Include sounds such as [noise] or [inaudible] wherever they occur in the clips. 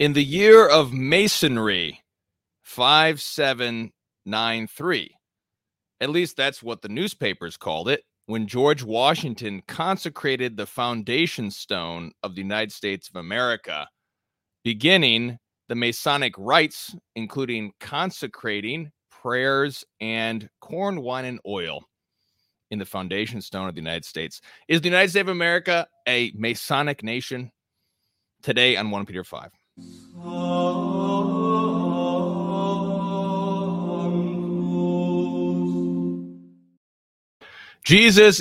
In the year of Masonry, 5793. At least that's what the newspapers called it when George Washington consecrated the foundation stone of the United States of America, beginning the Masonic rites, including consecrating prayers and corn, wine, and oil in the foundation stone of the United States. Is the United States of America a Masonic nation? Today on 1 Peter 5. Jesus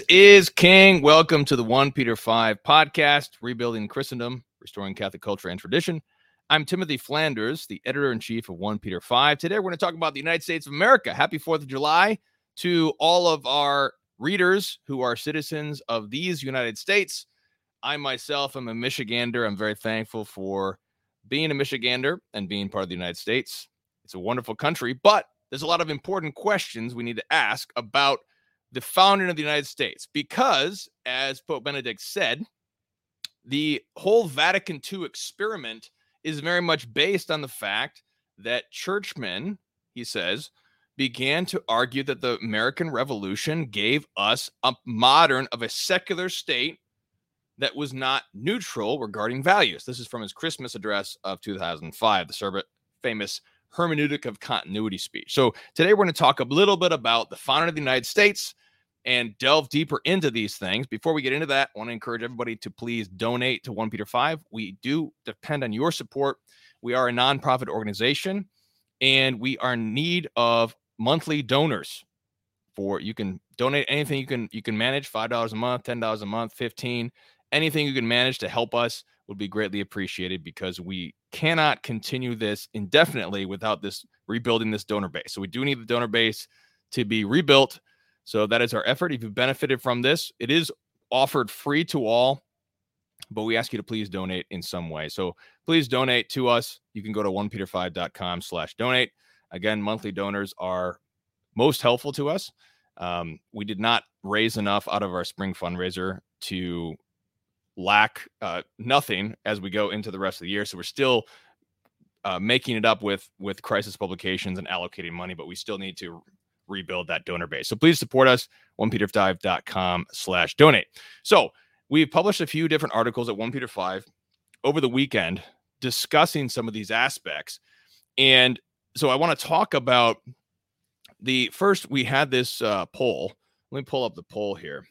is King. Welcome to the 1 Peter 5 podcast, Rebuilding Christendom, Restoring Catholic Culture and Tradition. I'm Timothy Flanders, the editor in chief of 1 Peter 5. Today, we're going to talk about the United States of America. Happy 4th of July to all of our readers who are citizens of these United States. I myself am a Michigander. I'm very thankful for being a Michigander and being part of the United States. It's a wonderful country, but there's a lot of important questions we need to ask about the founding of the United States because, as Pope Benedict said, the whole Vatican II experiment is very much based on the fact that churchmen, he says, began to argue that the American Revolution gave us a modern of a secular state that was not neutral regarding values. This is from his Christmas address of 2005, the famous hermeneutic of continuity speech. So today we're going to talk a little bit about the founding of the United States and delve deeper into these things. Before we get into that, I want to encourage everybody to please donate to 1 Peter 5. We do depend on your support. We are a nonprofit organization and we are in need of monthly donors for you can donate anything you can you can manage $5 a month, $10 a month, 15, anything you can manage to help us would be greatly appreciated because we cannot continue this indefinitely without this rebuilding this donor base. So we do need the donor base to be rebuilt so that is our effort. If you've benefited from this, it is offered free to all, but we ask you to please donate in some way. So please donate to us. You can go to 1peter5.com slash donate. Again, monthly donors are most helpful to us. Um, we did not raise enough out of our spring fundraiser to lack uh, nothing as we go into the rest of the year. So we're still uh, making it up with with crisis publications and allocating money, but we still need to rebuild that donor base. So please support us, onepeter5.com slash donate. So we've published a few different articles at 1peter5 over the weekend discussing some of these aspects. And so I want to talk about the first, we had this uh, poll. Let me pull up the poll here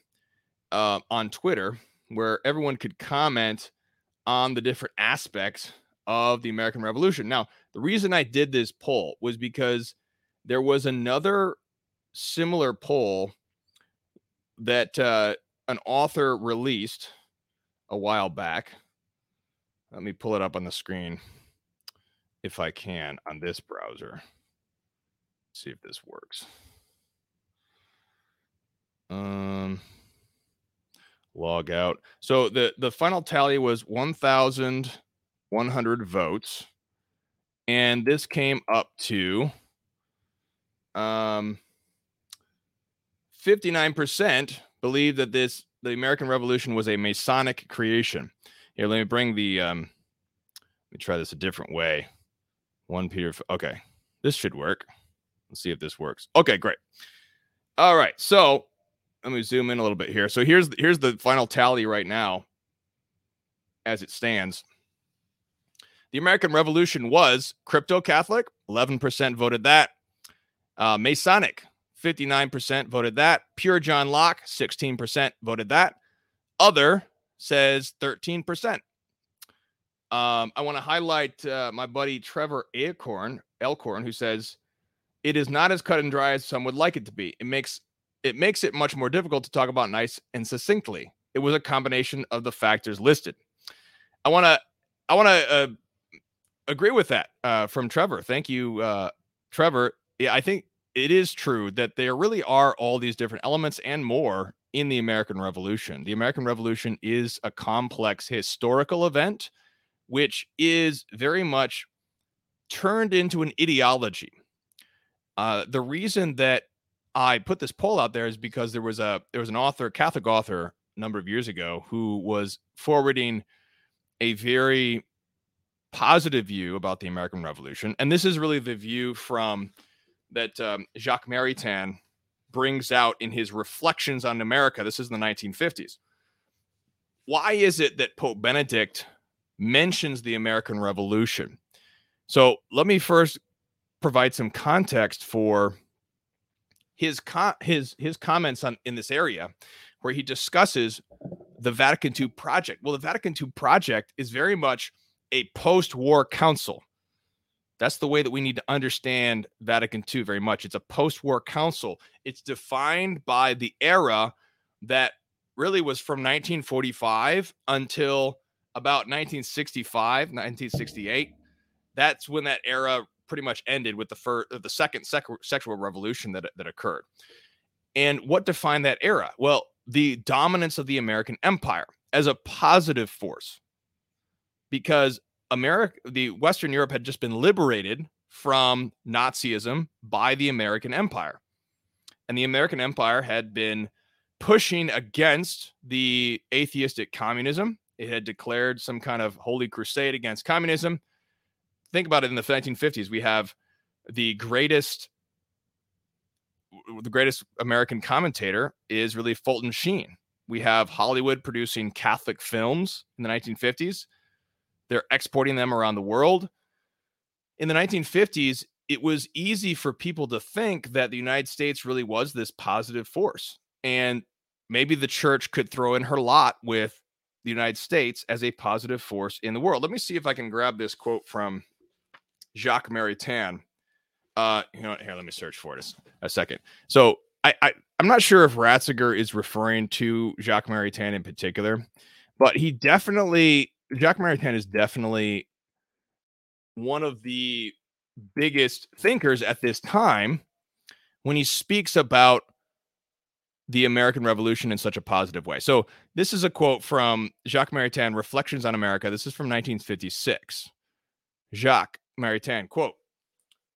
uh, on Twitter where everyone could comment on the different aspects of the American Revolution. Now, the reason I did this poll was because there was another similar poll that uh, an author released a while back. Let me pull it up on the screen if I can on this browser. see if this works. Um, log out. So the the final tally was 1,100 votes, and this came up to um 59% believe that this the American Revolution was a Masonic creation. Here, let me bring the um let me try this a different way. One Peter okay. This should work. Let's see if this works. Okay, great. All right. So let me zoom in a little bit here. So here's here's the final tally right now as it stands. The American Revolution was crypto Catholic, 11% voted that. Uh, Masonic, 59% voted that. Pure John Locke, 16% voted that. Other says 13%. Um, I want to highlight uh, my buddy Trevor Acorn, Elkhorn, who says it is not as cut and dry as some would like it to be. It makes it makes it much more difficult to talk about nice and succinctly. It was a combination of the factors listed. I want to I want to uh, agree with that uh, from Trevor. Thank you, uh, Trevor. Yeah, I think it is true that there really are all these different elements and more in the American Revolution. The American Revolution is a complex historical event, which is very much turned into an ideology. Uh, the reason that I put this poll out there is because there was a there was an author, Catholic author, a number of years ago, who was forwarding a very positive view about the American Revolution, and this is really the view from that um, Jacques Maritain brings out in his reflections on America. This is in the 1950s. Why is it that Pope Benedict mentions the American Revolution? So let me first provide some context for his co- his his comments on in this area where he discusses the Vatican II project. Well, the Vatican II project is very much a post-war council. That's the way that we need to understand Vatican II very much. It's a post-war council. It's defined by the era that really was from 1945 until about 1965, 1968. That's when that era pretty much ended with the first, the second sec- sexual revolution that that occurred. And what defined that era? Well, the dominance of the American empire as a positive force because America, the Western Europe had just been liberated from Nazism by the American empire. And the American empire had been pushing against the atheistic communism. It had declared some kind of holy crusade against communism. Think about it in the 1950s, we have the greatest the greatest American commentator is really Fulton Sheen. We have Hollywood producing Catholic films in the 1950s. They're exporting them around the world. In the 1950s, it was easy for people to think that the United States really was this positive force. And maybe the church could throw in her lot with the United States as a positive force in the world. Let me see if I can grab this quote from Jacques Maritain uh, you know, here, let me search for a, a second. So I, I, I'm not sure if Ratzinger is referring to Jacques Maritain in particular, but he definitely Jacques Maritain is definitely one of the biggest thinkers at this time when he speaks about the American Revolution in such a positive way. So this is a quote from Jacques Maritain, Reflections on America. This is from 1956. Jacques Maritain, quote,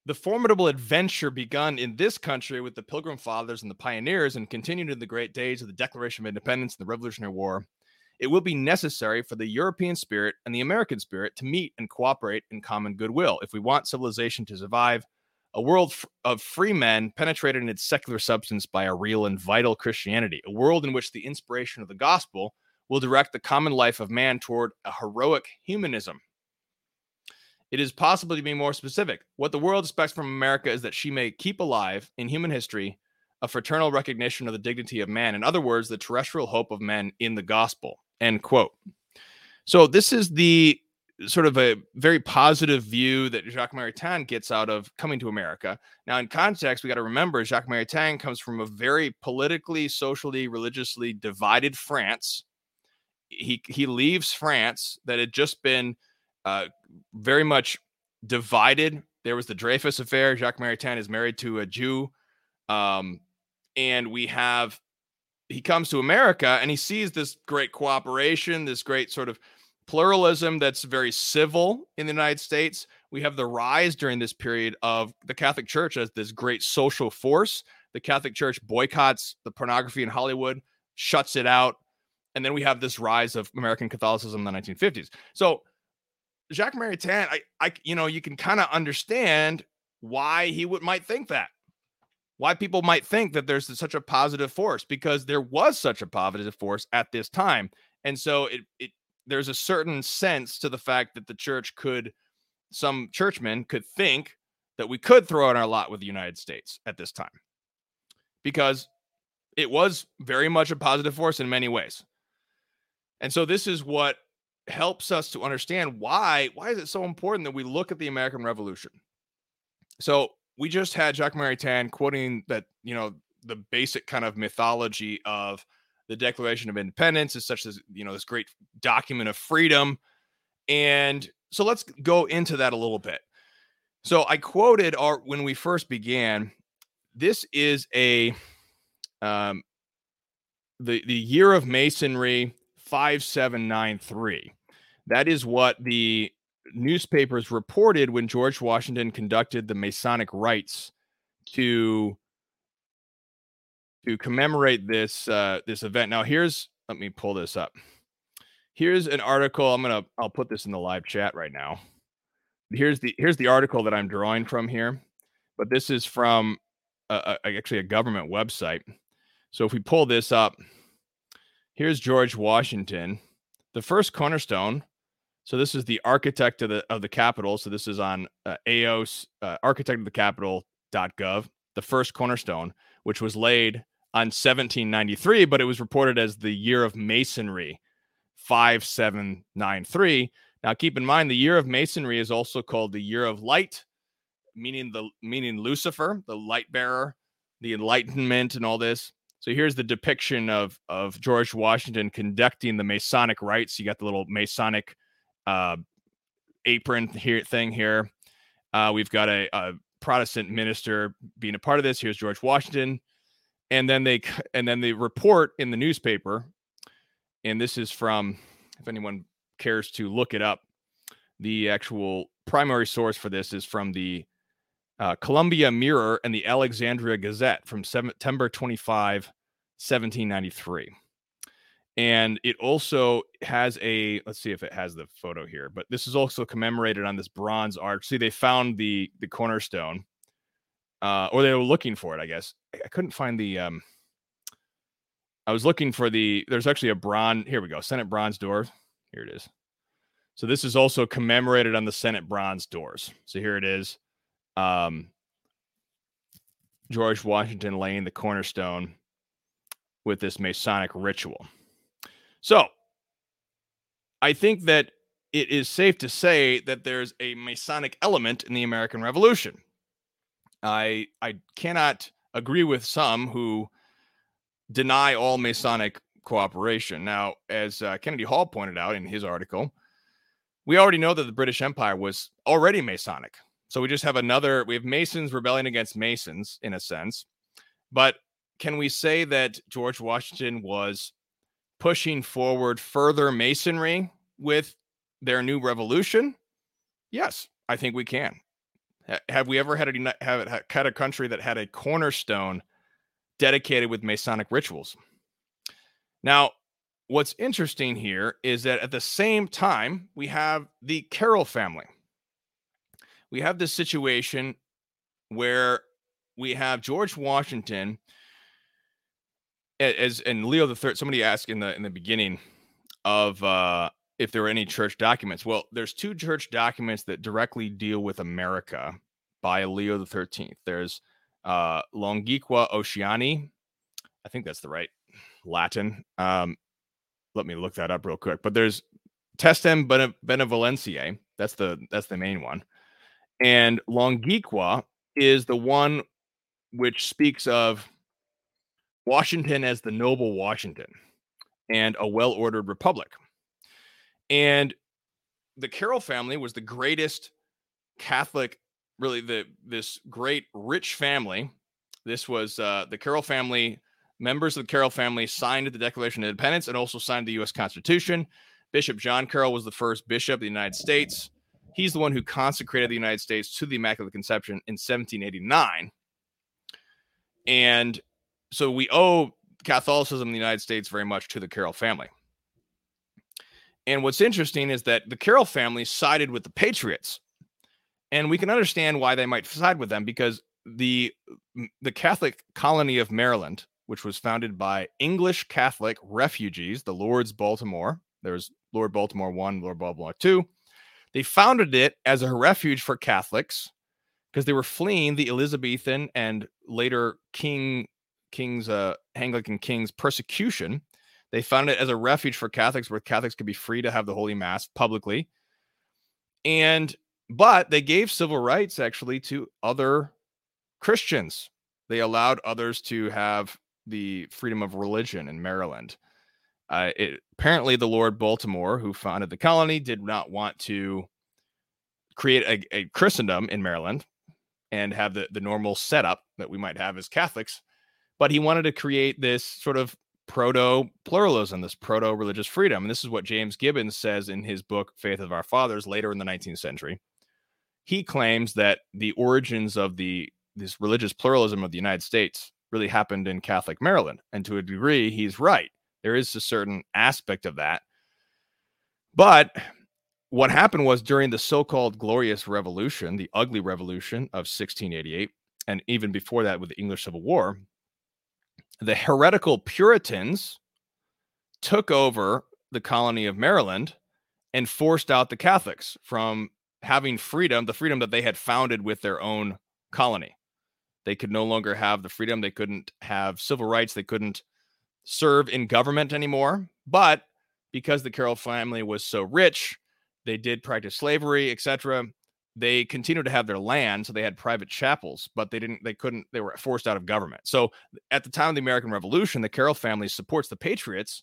the formidable adventure begun in this country with the Pilgrim Fathers and the pioneers and continued in the great days of the Declaration of Independence and the Revolutionary War, it will be necessary for the European spirit and the American spirit to meet and cooperate in common goodwill if we want civilization to survive. A world of free men penetrated in its secular substance by a real and vital Christianity, a world in which the inspiration of the gospel will direct the common life of man toward a heroic humanism it is possible to be more specific. What the world expects from America is that she may keep alive in human history a fraternal recognition of the dignity of man. In other words, the terrestrial hope of men in the gospel. End quote. So this is the sort of a very positive view that Jacques Maritain gets out of coming to America. Now, in context, we got to remember Jacques Maritain comes from a very politically, socially, religiously divided France. He he leaves France that had just been uh, very much divided. There was the Dreyfus affair. Jacques Maritain is married to a Jew. Um, and we have, he comes to America and he sees this great cooperation, this great sort of pluralism that's very civil in the United States. We have the rise during this period of the Catholic Church as this great social force. The Catholic Church boycotts the pornography in Hollywood, shuts it out. And then we have this rise of American Catholicism in the 1950s. So Jacques Maritain, I, I, you know, you can kind of understand why he would might think that, why people might think that there's such a positive force because there was such a positive force at this time, and so it, it there's a certain sense to the fact that the church could, some churchmen could think that we could throw in our lot with the United States at this time, because it was very much a positive force in many ways, and so this is what helps us to understand why why is it so important that we look at the American Revolution. So we just had Jacques Maritain quoting that you know the basic kind of mythology of the Declaration of Independence is such as you know this great document of freedom, and so let's go into that a little bit. So I quoted our when we first began. This is a um, the the year of Masonry 5793. That is what the newspapers reported when George Washington conducted the Masonic rites to to commemorate this uh, this event. Now, here's let me pull this up. Here's an article. I'm gonna I'll put this in the live chat right now. here's the here's the article that I'm drawing from here, but this is from a, actually a government website. So if we pull this up, here's George Washington, the first cornerstone. So this is the architect of the of the Capitol. So this is on uh, AOC uh, architect of the Capitol.gov, the first cornerstone, which was laid on 1793, but it was reported as the year of masonry, 5793. Now keep in mind the year of masonry is also called the year of light, meaning the meaning Lucifer, the light bearer, the enlightenment and all this. So here's the depiction of of George Washington conducting the Masonic rites. You got the little Masonic uh, apron here thing here. Uh, we've got a, a Protestant minister being a part of this. Here's George Washington and then they and then they report in the newspaper and this is from if anyone cares to look it up the actual primary source for this is from the uh, columbia mirror and the alexandria gazette from september 25 1793 and it also has a let's see if it has the photo here but this is also commemorated on this bronze arch see they found the the cornerstone uh, or they were looking for it. I guess I couldn't find the. Um, I was looking for the. There's actually a bronze. Here we go. Senate bronze door. Here it is. So this is also commemorated on the Senate bronze doors. So here it is. Um, George Washington laying the cornerstone with this Masonic ritual. So I think that it is safe to say that there's a Masonic element in the American Revolution. I I cannot agree with some who deny all Masonic cooperation. Now, as uh, Kennedy Hall pointed out in his article, we already know that the British Empire was already Masonic. So we just have another, we have Masons rebelling against Masons in a sense. But can we say that George Washington was pushing forward further Masonry with their new revolution? Yes, I think we can. Have we ever had a have had a country that had a cornerstone dedicated with Masonic rituals? Now, what's interesting here is that at the same time we have the Carroll family. We have this situation where we have George Washington as and Leo the Third. Somebody asked in the in the beginning of uh, if there were any church documents. Well, there's two church documents that directly deal with America by Leo the Thirteenth. There's uh, Longinqua Oceani. I think that's the right Latin. Um, let me look that up real quick. But there's Testem Benevolentiae. That's the that's the main one. And Longinqua is the one which speaks of Washington as the noble Washington and a well-ordered republic. And the Carroll family was the greatest Catholic, really the this great rich family. This was uh, the Carroll family. Members of the Carroll family signed the Declaration of Independence and also signed the U.S. Constitution. Bishop John Carroll was the first bishop of the United States. He's the one who consecrated the United States to the Immaculate Conception in 1789. And so we owe Catholicism in the United States very much to the Carroll family. And what's interesting is that the Carroll family sided with the Patriots. And we can understand why they might side with them because the the Catholic colony of Maryland, which was founded by English Catholic refugees, the Lords Baltimore, there's Lord Baltimore 1, Lord Baltimore 2. They founded it as a refuge for Catholics because they were fleeing the Elizabethan and later King King's uh Anglican King's persecution they founded it as a refuge for Catholics where Catholics could be free to have the Holy Mass publicly. And, but they gave civil rights actually to other Christians. They allowed others to have the freedom of religion in Maryland. Uh, it, apparently, the Lord Baltimore, who founded the colony, did not want to create a, a Christendom in Maryland and have the, the normal setup that we might have as Catholics, but he wanted to create this sort of proto pluralism, this proto religious freedom. And this is what James Gibbons says in his book, Faith of Our Fathers, later in the 19th century. He claims that the origins of the this religious pluralism of the United States really happened in Catholic Maryland. And to a degree, he's right. There is a certain aspect of that. But what happened was during the so-called glorious revolution the ugly revolution of 1688 and even before that with the english civil war the heretical puritans took over the colony of maryland and forced out the catholics from having freedom the freedom that they had founded with their own colony. They could no longer have the freedom. They couldn't have civil rights. They couldn't serve in government anymore but because the carroll family was so rich they did practice slavery, etc. They continued to have their land, so they had private chapels, but they didn't. They couldn't. They were forced out of government. So at the time of the American Revolution, the Carroll family supports the Patriots,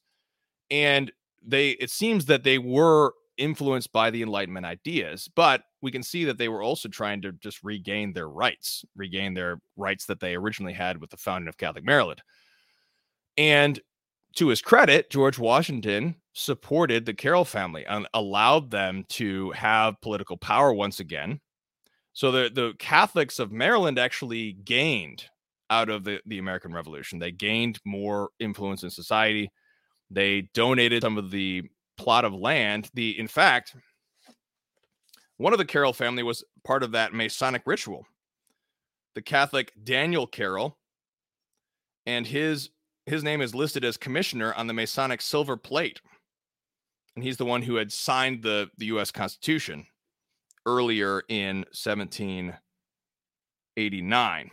and they. It seems that they were influenced by the Enlightenment ideas, but we can see that they were also trying to just regain their rights, regain their rights that they originally had with the founding of Catholic Maryland. And to his credit, George Washington supported the Carroll family and allowed them to have political power once again. So the, the Catholics of Maryland actually gained out of the, the American Revolution. They gained more influence in society. They donated some of the plot of land. The in fact, one of the Carroll family was part of that Masonic ritual. The Catholic Daniel Carroll and his his name is listed as commissioner on the Masonic silver plate. And he's the one who had signed the, the US Constitution earlier in 1789.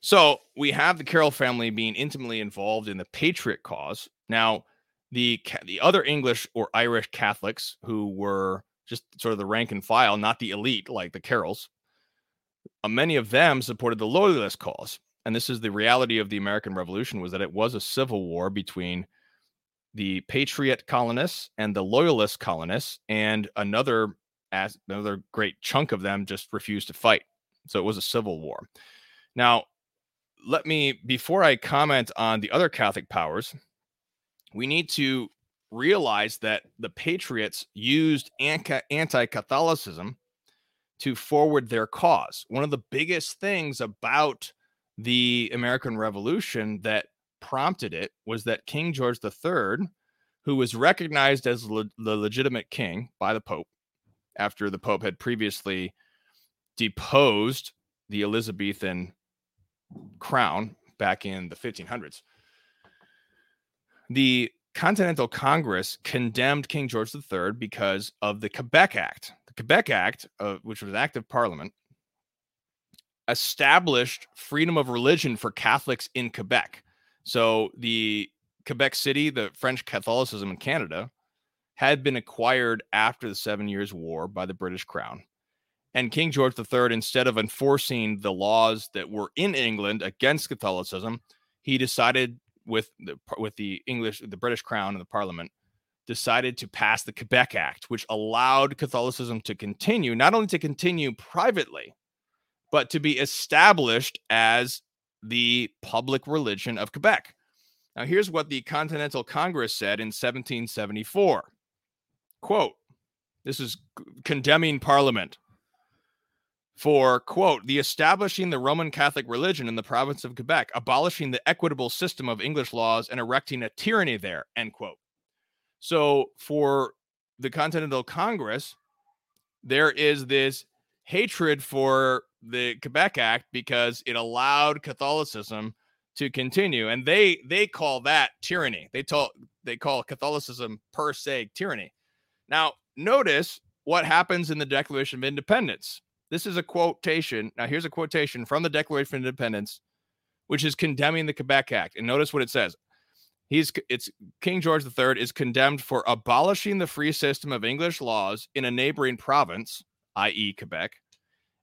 So we have the Carroll family being intimately involved in the patriot cause. Now, the the other English or Irish Catholics who were just sort of the rank and file, not the elite like the Carrolls, uh, many of them supported the loyalist cause and this is the reality of the American Revolution was that it was a civil war between the patriot colonists and the loyalist colonists and another as another great chunk of them just refused to fight. So it was a civil war. Now let me before i comment on the other catholic powers we need to realize that the patriots used anti-catholicism to forward their cause. One of the biggest things about the American Revolution that prompted it was that King George III, who was recognized as le- the legitimate king by the Pope after the Pope had previously deposed the Elizabethan crown back in the 1500s. The Continental Congress condemned King George III because of the Quebec Act. The Quebec Act, uh, which was an act of parliament, established freedom of religion for Catholics in Quebec. So the Quebec City, the French Catholicism in Canada, had been acquired after the Seven Years' War by the British Crown. And King George III, instead of enforcing the laws that were in England against Catholicism, he decided with the with the English, the British Crown and the Parliament, decided to pass the Quebec Act, which allowed Catholicism to continue, not only to continue privately, but to be established as the public religion of Quebec. Now, here's what the Continental Congress said in 1774. Quote, this is condemning Parliament for, quote, the establishing the Roman Catholic religion in the province of Quebec, abolishing the equitable system of English laws, and erecting a tyranny there, end quote. So, for the Continental Congress, there is this hatred for the Quebec Act because it allowed Catholicism to continue, and they they call that tyranny. They told they call Catholicism per se tyranny. Now, notice what happens in the Declaration of Independence. This is a quotation. Now, here's a quotation from the Declaration of Independence, which is condemning the Quebec Act. And notice what it says. He's it's King George III is condemned for abolishing the free system of English laws in a neighboring province, i.e., Quebec,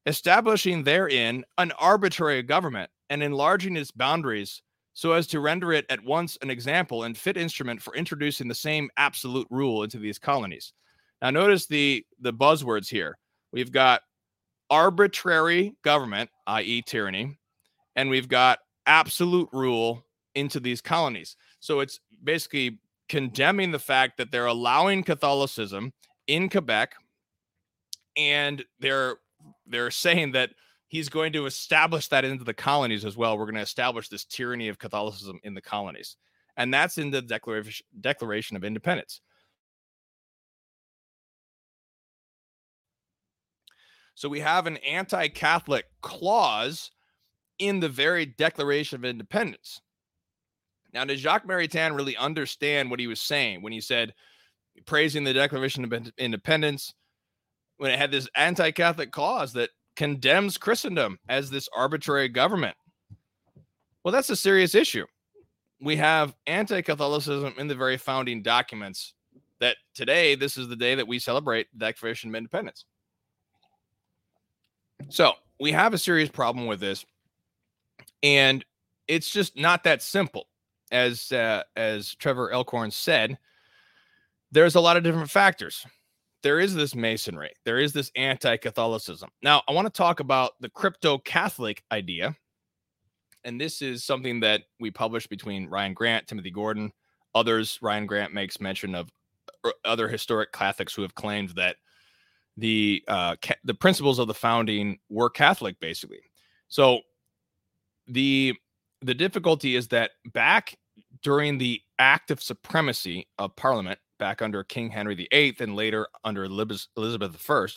establishing therein an arbitrary government and enlarging its boundaries so as to render it at once an example and fit instrument for introducing the same absolute rule into these colonies. Now notice the the buzzwords here. We've got arbitrary government, i.e. tyranny, and we've got absolute rule into these colonies. So it's basically condemning the fact that they're allowing Catholicism in Quebec and they're they're saying that he's going to establish that into the colonies as well. We're going to establish this tyranny of Catholicism in the colonies. And that's in the Declaration Declaration of Independence. So we have an anti Catholic clause in the very Declaration of Independence. Now, did Jacques Maritain really understand what he was saying when he said, praising the Declaration of Independence, when it had this anti Catholic clause that condemns Christendom as this arbitrary government? Well, that's a serious issue. We have anti Catholicism in the very founding documents that today, this is the day that we celebrate the Declaration of Independence. So we have a serious problem with this. And it's just not that simple. As uh, as Trevor Elkhorn said, there's a lot of different factors. There is this masonry. There is this anti-Catholicism. Now, I want to talk about the crypto-Catholic idea, and this is something that we published between Ryan Grant, Timothy Gordon, others. Ryan Grant makes mention of uh, other historic Catholics who have claimed that the uh, ca- the principles of the founding were Catholic, basically. So the the difficulty is that back during the act of supremacy of Parliament, back under King Henry VIII and later under Elizabeth I,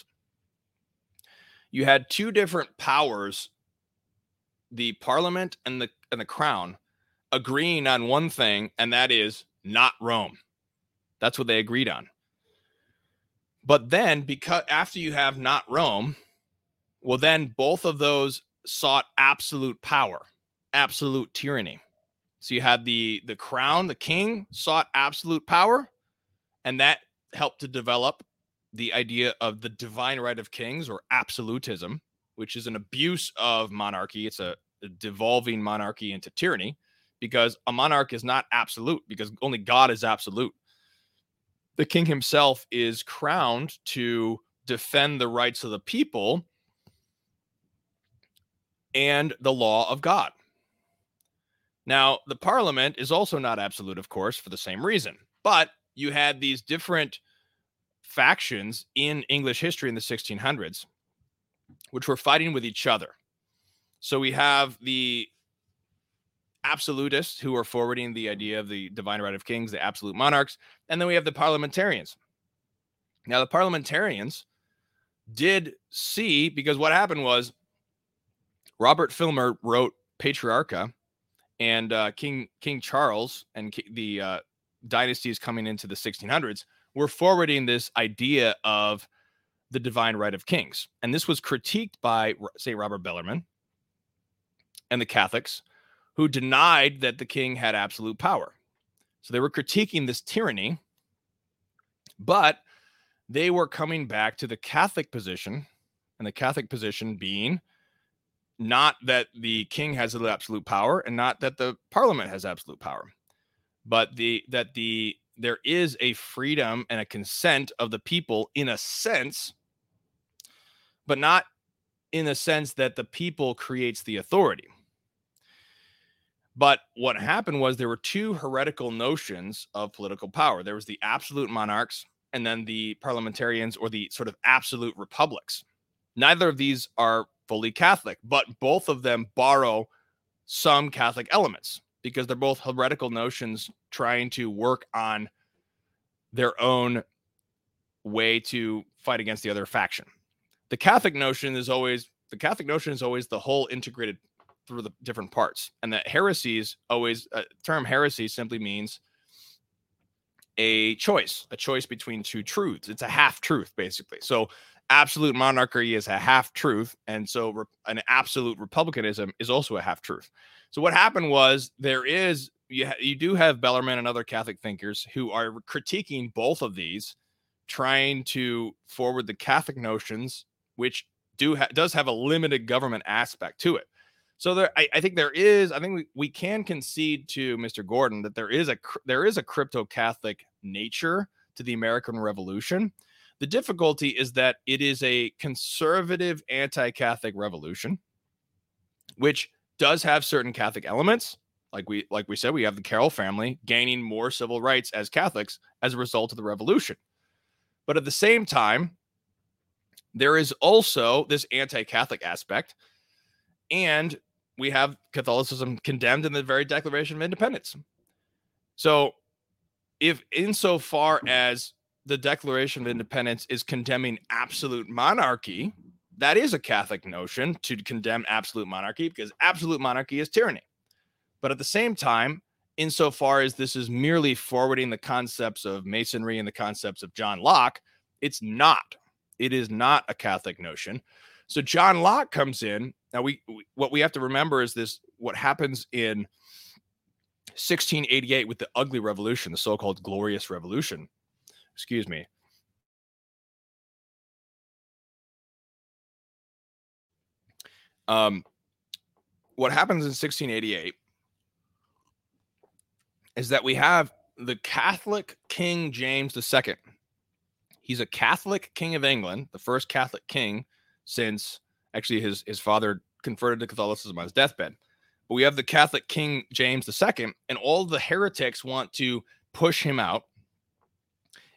you had two different powers, the Parliament and the and the Crown, agreeing on one thing, and that is not Rome. That's what they agreed on. But then, because after you have not Rome, well, then both of those sought absolute power, absolute tyranny. So you had the the crown, the king sought absolute power, and that helped to develop the idea of the divine right of kings or absolutism, which is an abuse of monarchy. It's a, a devolving monarchy into tyranny because a monarch is not absolute because only God is absolute the king himself is crowned to defend the rights of the people and the law of God. Now, the parliament is also not absolute, of course, for the same reason, but you had these different factions in English history in the 1600s, which were fighting with each other. So we have the absolutists who are forwarding the idea of the divine right of kings, the absolute monarchs, and then we have the parliamentarians. Now, the parliamentarians did see because what happened was Robert Filmer wrote Patriarcha, and uh, King King Charles and the uh, dynasties coming into the 1600s were forwarding this idea of the divine right of kings, and this was critiqued by, say, Robert Bellarmine and the Catholics who denied that the king had absolute power. So they were critiquing this tyranny, but they were coming back to the Catholic position, and the Catholic position being not that the king has absolute power and not that the parliament has absolute power, but the that the there is a freedom and a consent of the people in a sense, but not in a sense that the people creates the authority. But what happened was there were two heretical notions of political power. There was the absolute monarchs and then the parliamentarians or the sort of absolute republics. Neither of these are fully Catholic, but both of them borrow some Catholic elements because they're both heretical notions trying to work on their own way to fight against the other faction. The Catholic notion is always the Catholic notion is always the whole integrated through the different parts. And that heresies always uh, term heresy simply means a choice, a choice between two truths. It's a half truth, basically. So absolute monarchy is a half truth, and so re- an absolute republicanism is also a half truth. So what happened was there is you you do have Bellarmine and other Catholic thinkers who are critiquing both of these, trying to forward the Catholic notions, which do ha- does have a limited government aspect to it. So there, I, I, think there is. I think we, we can concede to Mr. Gordon that there is a there is a crypto Catholic nature to the American Revolution. The difficulty is that it is a conservative anti-Catholic revolution, which does have certain Catholic elements. Like we like we said, we have the Carroll family gaining more civil rights as Catholics as a result of the revolution. But at the same time, there is also this anti-Catholic aspect. And we have Catholicism condemned in the very Declaration of Independence. So, if insofar as the Declaration of Independence is condemning absolute monarchy, that is a Catholic notion to condemn absolute monarchy because absolute monarchy is tyranny. But at the same time, insofar as this is merely forwarding the concepts of masonry and the concepts of John Locke, it's not. It is not a Catholic notion. So John Locke comes in. Now we, we what we have to remember is this what happens in 1688 with the ugly revolution, the so-called glorious revolution. Excuse me. Um, what happens in 1688 is that we have the Catholic King James II. He's a Catholic king of England, the first Catholic king since actually his, his father converted to Catholicism on his deathbed. But we have the Catholic King James II, and all the heretics want to push him out.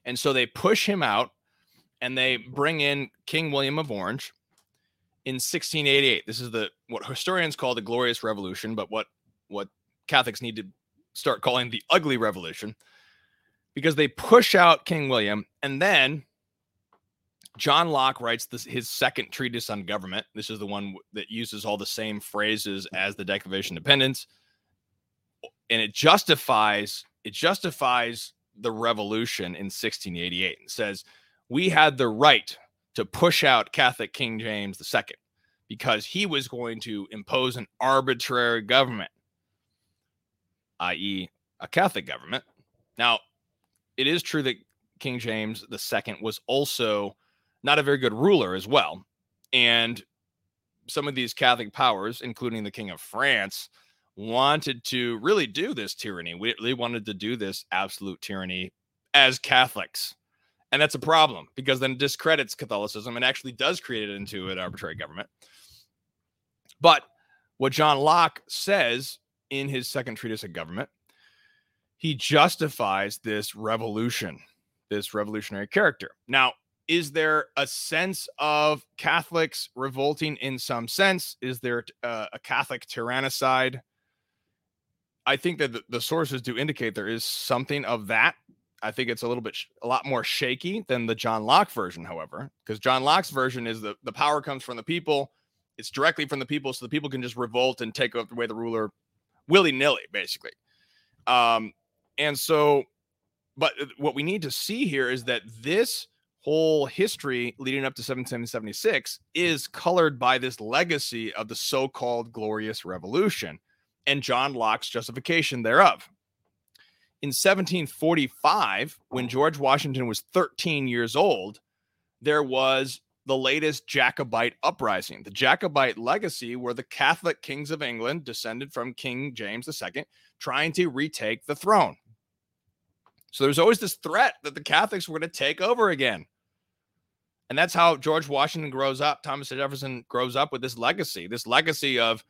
And so they push him out and they bring in King William of Orange in 1688. This is the what historians call the Glorious Revolution, but what what Catholics need to start calling the ugly revolution because they push out King William and then John Locke writes this, his second treatise on government. This is the one that uses all the same phrases as the Declaration of Independence, and it justifies it justifies the revolution in 1688. and says we had the right to push out Catholic King James II because he was going to impose an arbitrary government i.e., a Catholic government. Now, it is true that King James II was also not a very good ruler as well. And some of these Catholic powers, including the King of France, wanted to really do this tyranny. They wanted to do this absolute tyranny as Catholics. And that's a problem because then it discredits Catholicism and actually does create it into an arbitrary government. But what John Locke says in his second treatise of government, he justifies this revolution, this revolutionary character. Now, is there a sense of Catholics revolting in some sense? Is there uh, a Catholic tyrannicide? I think that the, sources do indicate there is something of that. I think it's a little bit, sh- a lot more shaky than the John Locke version, however, because John Locke's version is the, the power comes from the people. It's directly from the people, so the people can just revolt and take away the way the ruler willy nilly, basically. Um, and so, but uh, what we need to see here is that this whole history leading up to 1776 is colored by this legacy of the so called Glorious Revolution and John Locke's justification thereof. In 1745, when George Washington was 13 years old, there was the latest Jacobite uprising. The Jacobite legacy were the Catholic kings of England, descended from King James II, trying to retake the throne. So there's always this threat that the Catholics were going to take over again. And that's how George Washington grows up. Thomas Jefferson grows up with this legacy, this legacy of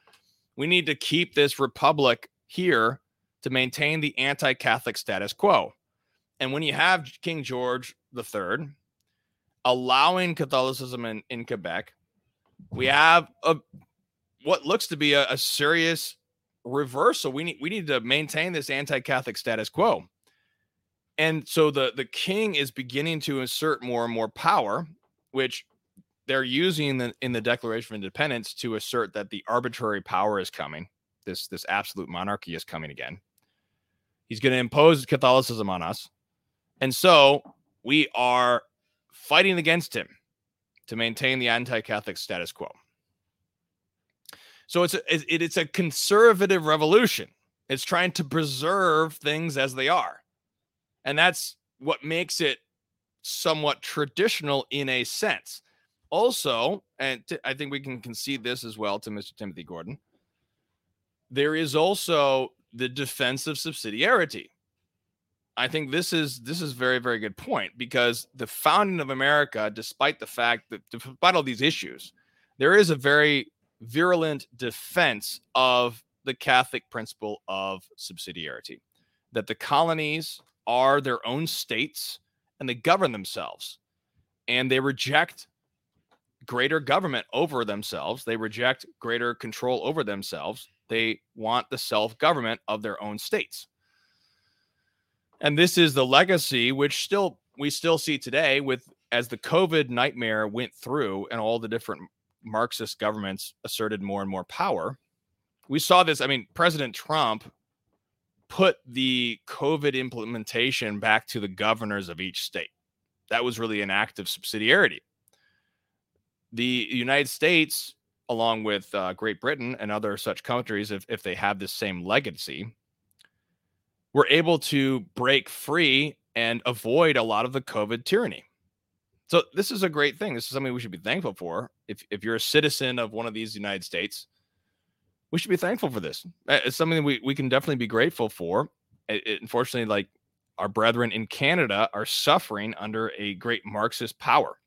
we need to keep this republic here to maintain the anti Catholic status quo. And when you have King George III, allowing Catholicism in, in Quebec, we have a what looks to be a, a serious reversal. We need we need to maintain this anti-Catholic status quo. And so the the king is beginning to assert more and more power, which they're using the, in the Declaration of Independence to assert that the arbitrary power is coming. This this absolute monarchy is coming again. He's going to impose Catholicism on us. And so we are fighting against him to maintain the anti-Catholic status quo. So it's a, it's a conservative revolution. It's trying to preserve things as they are. And that's what makes it somewhat traditional in a sense. Also, and t- I think we can concede this as well to Mr. Timothy Gordon, there is also the defense of subsidiarity. I think this is this is very very good point because the founding of America, despite the fact that despite all these issues, there is a very virulent defense of the Catholic principle of subsidiarity, that the colonies are their own states and they govern themselves, and they reject greater government over themselves. They reject greater control over themselves. They want the self government of their own states. And this is the legacy which still we still see today with as the COVID nightmare went through and all the different Marxist governments asserted more and more power, we saw this. I mean, President Trump put the COVID implementation back to the governors of each state. That was really an act of subsidiarity. The United States, along with uh, Great Britain and other such countries, if, if they have this same legacy, were able to break free and avoid a lot of the COVID tyranny. So this is a great thing. This is something we should be thankful for. If if you're a citizen of one of these United States, we should be thankful for this. It's something we we can definitely be grateful for. It, it, unfortunately, like our brethren in Canada are suffering under a great Marxist power.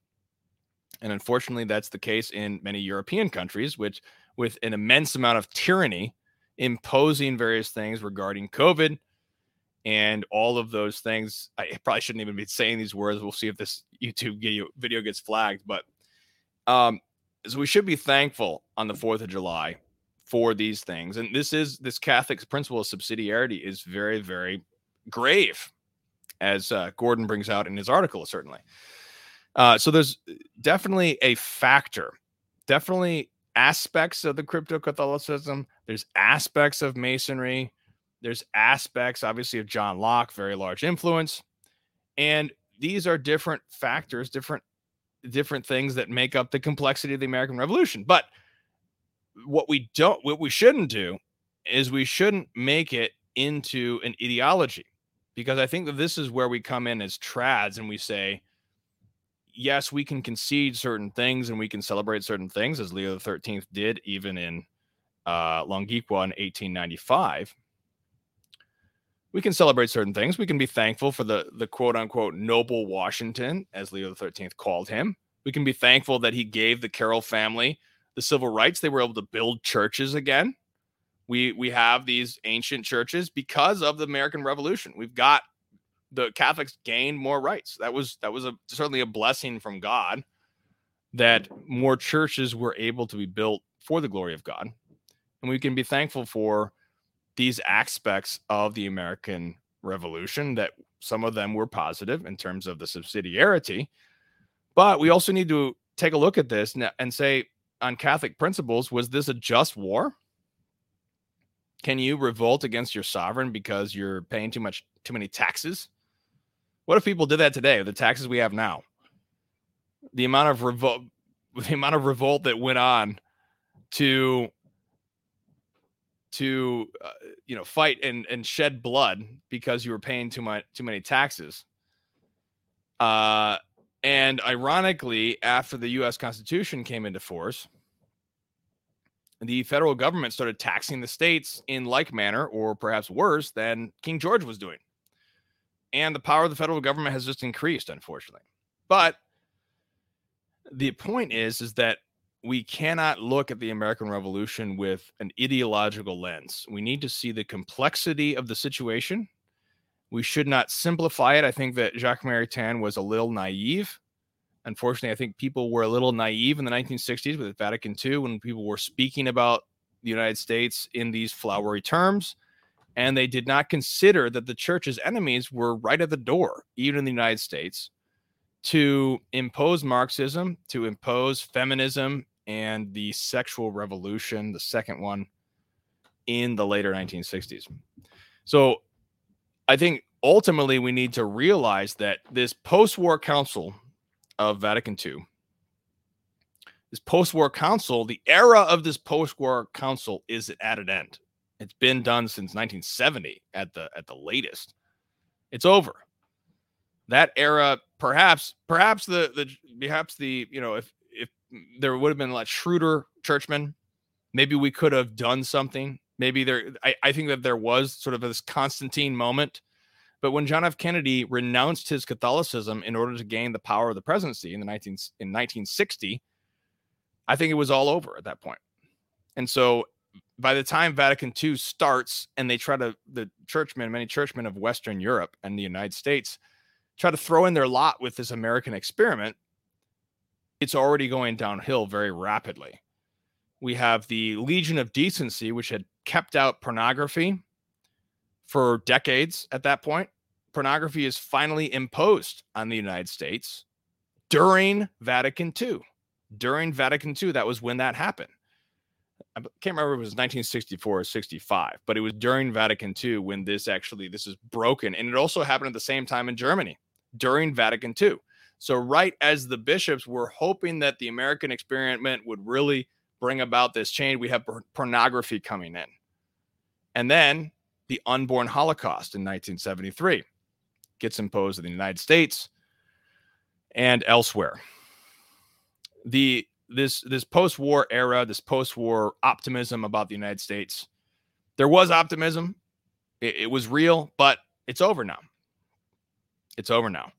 And unfortunately, that's the case in many European countries, which with an immense amount of tyranny imposing various things regarding COVID, and all of those things. I probably shouldn't even be saying these words. We'll see if this YouTube video gets flagged, but um, so we should be thankful on the Fourth of July for these things. And this is this Catholic principle of subsidiarity is very, very grave, as uh, Gordon brings out in his article, certainly. Uh, so there's definitely a factor, definitely aspects of the crypto Catholicism. There's aspects of Masonry there's aspects, obviously, of John Locke, very large influence. And these are different factors, different different things that make up the complexity of the American Revolution. But what we don't what we shouldn't do is we shouldn't make it into an ideology because I think that this is where we come in as trads and we say, yes, we can concede certain things and we can celebrate certain things, as Leo the 13th did even in uh, Longinqua in 1895 we can celebrate certain things. We can be thankful for the the quote unquote noble Washington, as Leo XIII called him. We can be thankful that he gave the Carroll family the civil rights. They were able to build churches again. We we have these ancient churches because of the American Revolution. We've got the Catholics gained more rights. That was that was a certainly a blessing from God that mm-hmm. more churches were able to be built for the glory of God. And we can be thankful for these aspects of the American Revolution that some of them were positive in terms of the subsidiarity. But we also need to take a look at this and say, on Catholic principles, was this a just war? Can you revolt against your sovereign because you're paying too much, too many taxes? What if people did that today? The taxes we have now, the amount of revolt, [laughs] the amount of revolt that went on to to uh, you know fight and and shed blood because you were paying too much too many taxes uh and ironically after the US constitution came into force the federal government started taxing the states in like manner or perhaps worse than King George was doing and the power of the federal government has just increased unfortunately but the point is is that we cannot look at the American Revolution with an ideological lens. We need to see the complexity of the situation. We should not simplify it. I think that Jacques Maritain was a little naive. Unfortunately, I think people were a little naive in the 1960s with Vatican II when people were speaking about the United States in these flowery terms. And they did not consider that the church's enemies were right at the door, even in the United States, to impose Marxism, to impose feminism and the sexual revolution, the second one in the later 1960s. So I think ultimately we need to realize that this post war council of Vatican II, this post war council, the era of this post war council is at an end. It's been done since 1970 at the at the latest. It's over. That era, perhaps, perhaps the the perhaps the you know if if there would have been like shrewder churchmen. Maybe we could have done something. Maybe there, I, I think that there was sort of this Constantine moment. But when John F. Kennedy renounced his Catholicism in order to gain the power of the presidency in the 19 in 1960, I think it was all over at that point. And so by the time Vatican II starts and they try to the churchmen, many churchmen of Western Europe and the United States try to throw in their lot with this American experiment, it's already going downhill very rapidly. We have the Legion of Decency, which had kept out pornography for decades at that point. Pornography is finally imposed on the United States during Vatican II. During Vatican II, that was when that happened. I can't remember if it was 1964 or 65, but it was during Vatican II when this actually this is broken, and it also happened at the same time in Germany during Vatican II. So right as the bishops were hoping that the American experiment would really bring about this change, we have pornography coming in, and then the unborn Holocaust in 1973 gets imposed in the United States and elsewhere. The this this post-war era, this post-war optimism about the United States. There was optimism. It, it was real, but it's over now. It's over now.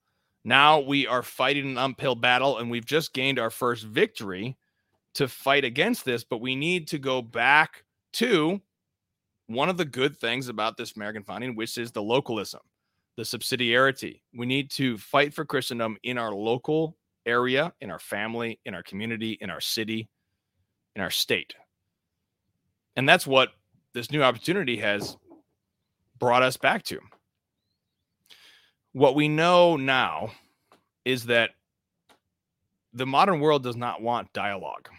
Now we are fighting an uphill battle, and we've just gained our first victory to fight against this, but we need to go back to one of the good things about this American founding, which is the localism, the subsidiarity. We need to fight for Christendom in our local area, in our family, in our community, in our city, in our state. And that's what this new opportunity has brought us back to. What we know now is that the modern world does not want dialogue.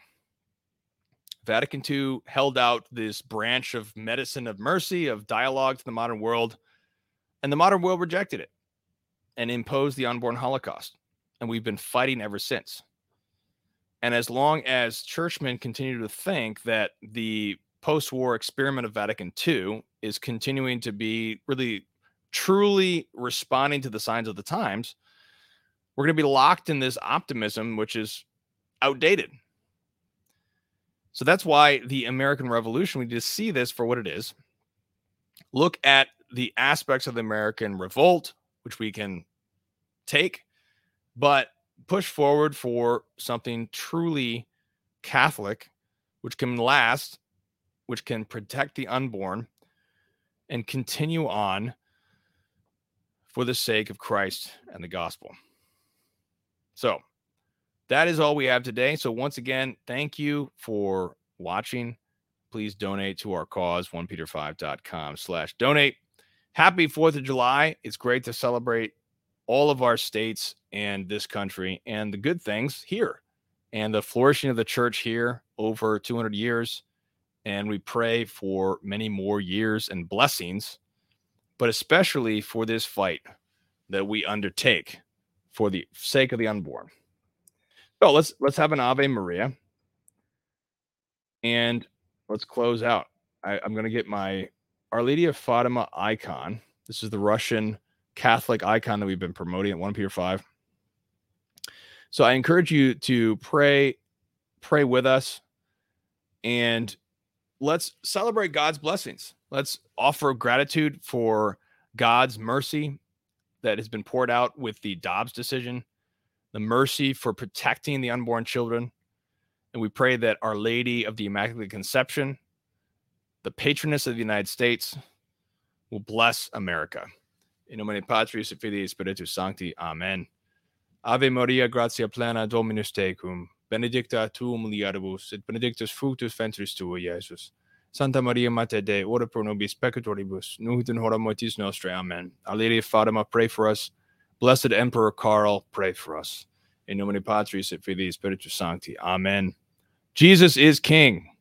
Vatican II held out this branch of medicine of mercy, of dialogue to the modern world, and the modern world rejected it and imposed the unborn Holocaust and we've been fighting ever since. And as long as churchmen continue to think that the post war experiment of Vatican II is continuing to be really truly responding to the signs of the times, we're going to be locked in this optimism, which is outdated. So that's why the American Revolution, we just see this for what it is. Look at the aspects of the American revolt, which we can take but push forward for something truly Catholic, which can last, which can protect the unborn, and continue on for the sake of Christ and the gospel. So that is all we have today. So once again, thank you for watching. Please donate to our cause, 1peter5.com slash donate. Happy 4th of July. It's great to celebrate all of our states and this country and the good things here and the flourishing of the church here over 200 years. And we pray for many more years and blessings, but especially for this fight that we undertake for the sake of the unborn. So let's let's have an Ave Maria, and let's close out. I, I'm going to get my Our Lady of Fatima icon. This is the Russian Catholic icon that we've been promoting at 1 Peter 5. So I encourage you to pray, pray with us, and let's celebrate God's blessings. Let's offer gratitude for God's mercy that has been poured out with the Dobbs decision, the mercy for protecting the unborn children. And we pray that Our Lady of the Immaculate Conception, the patroness of the United States, will bless America. In nomine Patris et Filii Spiritus Sancti. Amen. Ave Maria, gratia plena, Dominus tecum, benedicta tu mulieribus, et benedictus fructus ventris tua, Iesus. Santa Maria Mater Dei, ora pro nobis peccatoribus, nunc in hora mortis nostrae. Amen. Of Fatima, pray for us. Blessed Emperor Karl, pray for us. In nomine Patris et Filii Spiritus Sancti. Amen. Jesus is King.